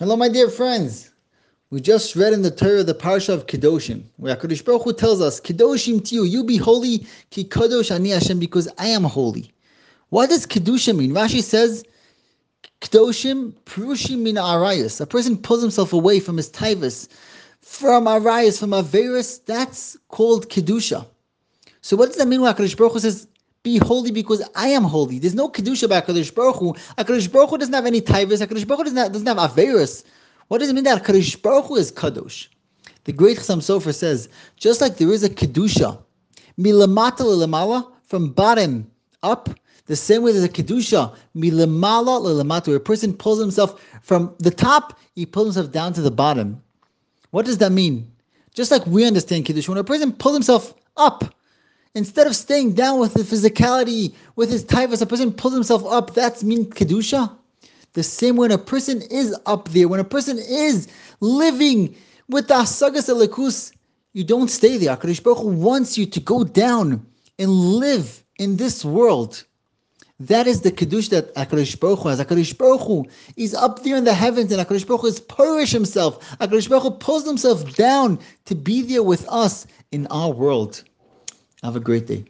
Hello, my dear friends. We just read in the Torah the parsha of Kedoshim, where Hakadosh Baruch Hu tells us, "Kedoshim to you, you be holy, ki kadosh ani Hashem, because I am holy." What does kedusha mean? Rashi says, "Kedoshim prushim min arayas." A person pulls himself away from his tivus, from arayas, from averus. That's called kedusha. So, what does that mean when Hakadosh Baruch Hu says, be holy because I am holy. There's no kedusha by Hakadosh Baruch Hu. Hakadosh Baruch Hu doesn't have any tivus. Hakadosh Baruch Hu doesn't have, doesn't have averus. What does it mean that Hakadosh Baruch Hu is kadosh? The great Chassam Sofer says, just like there is a kedusha, milamata lemala from bottom up, the same way there's a kedusha, milamala lelamata, where a person pulls himself from the top, he pulls himself down to the bottom. What does that mean? Just like we understand kedusha, when a person pulls himself up Instead of staying down with the physicality, with his tivus, a person pulls himself up. That's mean kedusha. The same when a person is up there, when a person is living with the asagas elikus, you don't stay there. Hakadosh Baruch wants you to go down and live in this world. That is the kedusha that Hakadosh Baruch has. Hakadosh Baruch is up there in the heavens, and Hakadosh Baruch is purish himself. Hakadosh Baruch pulls himself down to be there with us in our world. Have a great day.